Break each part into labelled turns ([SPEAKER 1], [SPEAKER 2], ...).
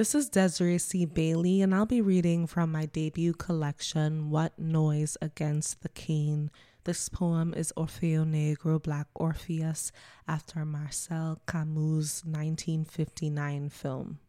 [SPEAKER 1] This is Desiree C. Bailey, and I'll be reading from my debut collection, What Noise Against the Cane. This poem is Orfeo Negro, Black Orpheus, after Marcel Camus' 1959 film.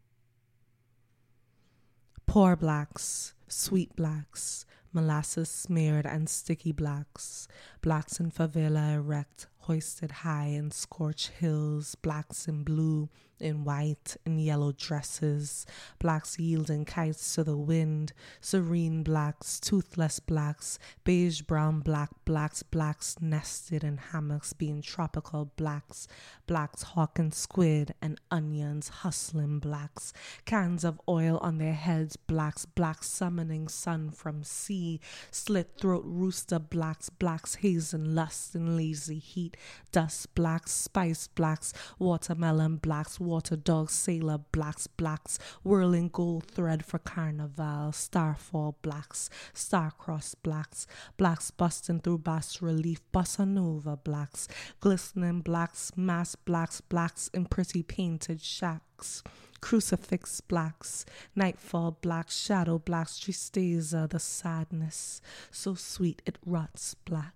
[SPEAKER 1] Poor blacks, sweet blacks, molasses smeared and sticky blacks, blacks in favela erect, hoisted high in scorched hills, blacks in blue, in white and yellow dresses, blacks yielding kites to the wind, serene blacks, toothless blacks, beige brown black blacks, blacks nested in hammocks, being tropical blacks, blacks hawking squid and onions, hustling blacks, cans of oil on their heads, blacks, blacks summoning sun from sea, slit throat rooster blacks, blacks hazing lust and lazy heat, dust blacks, spice blacks, watermelon blacks, water dogs, sailor blacks, blacks, whirling gold thread for carnival, starfall blacks, star-crossed blacks, blacks busting through bas relief, bossa nova blacks, glistening blacks, mass blacks, blacks in pretty painted shacks crucifix blacks, nightfall blacks, shadow blacks, tristeza, the sadness, so sweet it rots black.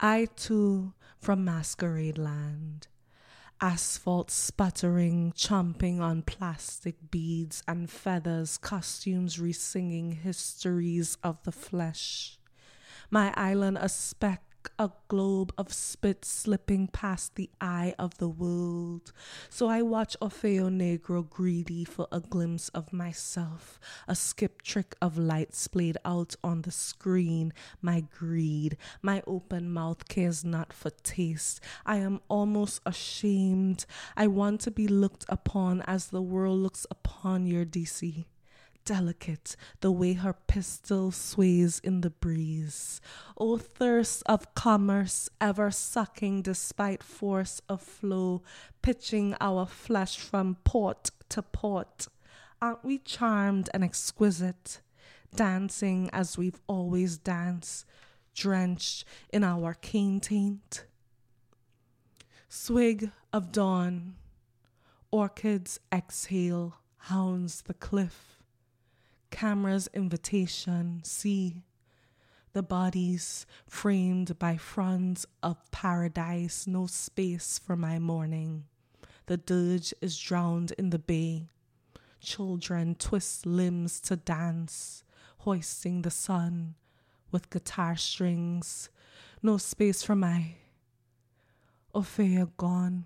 [SPEAKER 1] I too from masquerade land, asphalt sputtering, chomping on plastic beads and feathers, costumes resinging histories of the flesh. My island a speck a globe of spit slipping past the eye of the world. So I watch Orfeo Negro greedy for a glimpse of myself, a skip trick of light splayed out on the screen. My greed, my open mouth cares not for taste. I am almost ashamed. I want to be looked upon as the world looks upon Eurydice delicate the way her pistol sways in the breeze. O thirst of commerce, ever sucking despite force of flow, pitching our flesh from port to port. Aren't we charmed and exquisite, dancing as we've always danced, drenched in our cane taint? Swig of dawn, orchids exhale, hounds the cliff camera's invitation, see the bodies framed by fronds of paradise, no space for my mourning. The dirge is drowned in the bay. Children twist limbs to dance, hoisting the sun with guitar strings. No space for my Orfeo gone.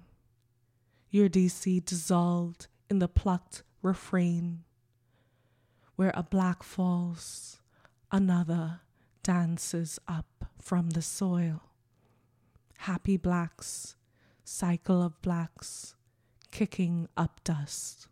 [SPEAKER 1] Eurydice dissolved in the plucked refrain where a black falls, another dances up from the soil. Happy blacks, cycle of blacks, kicking up dust.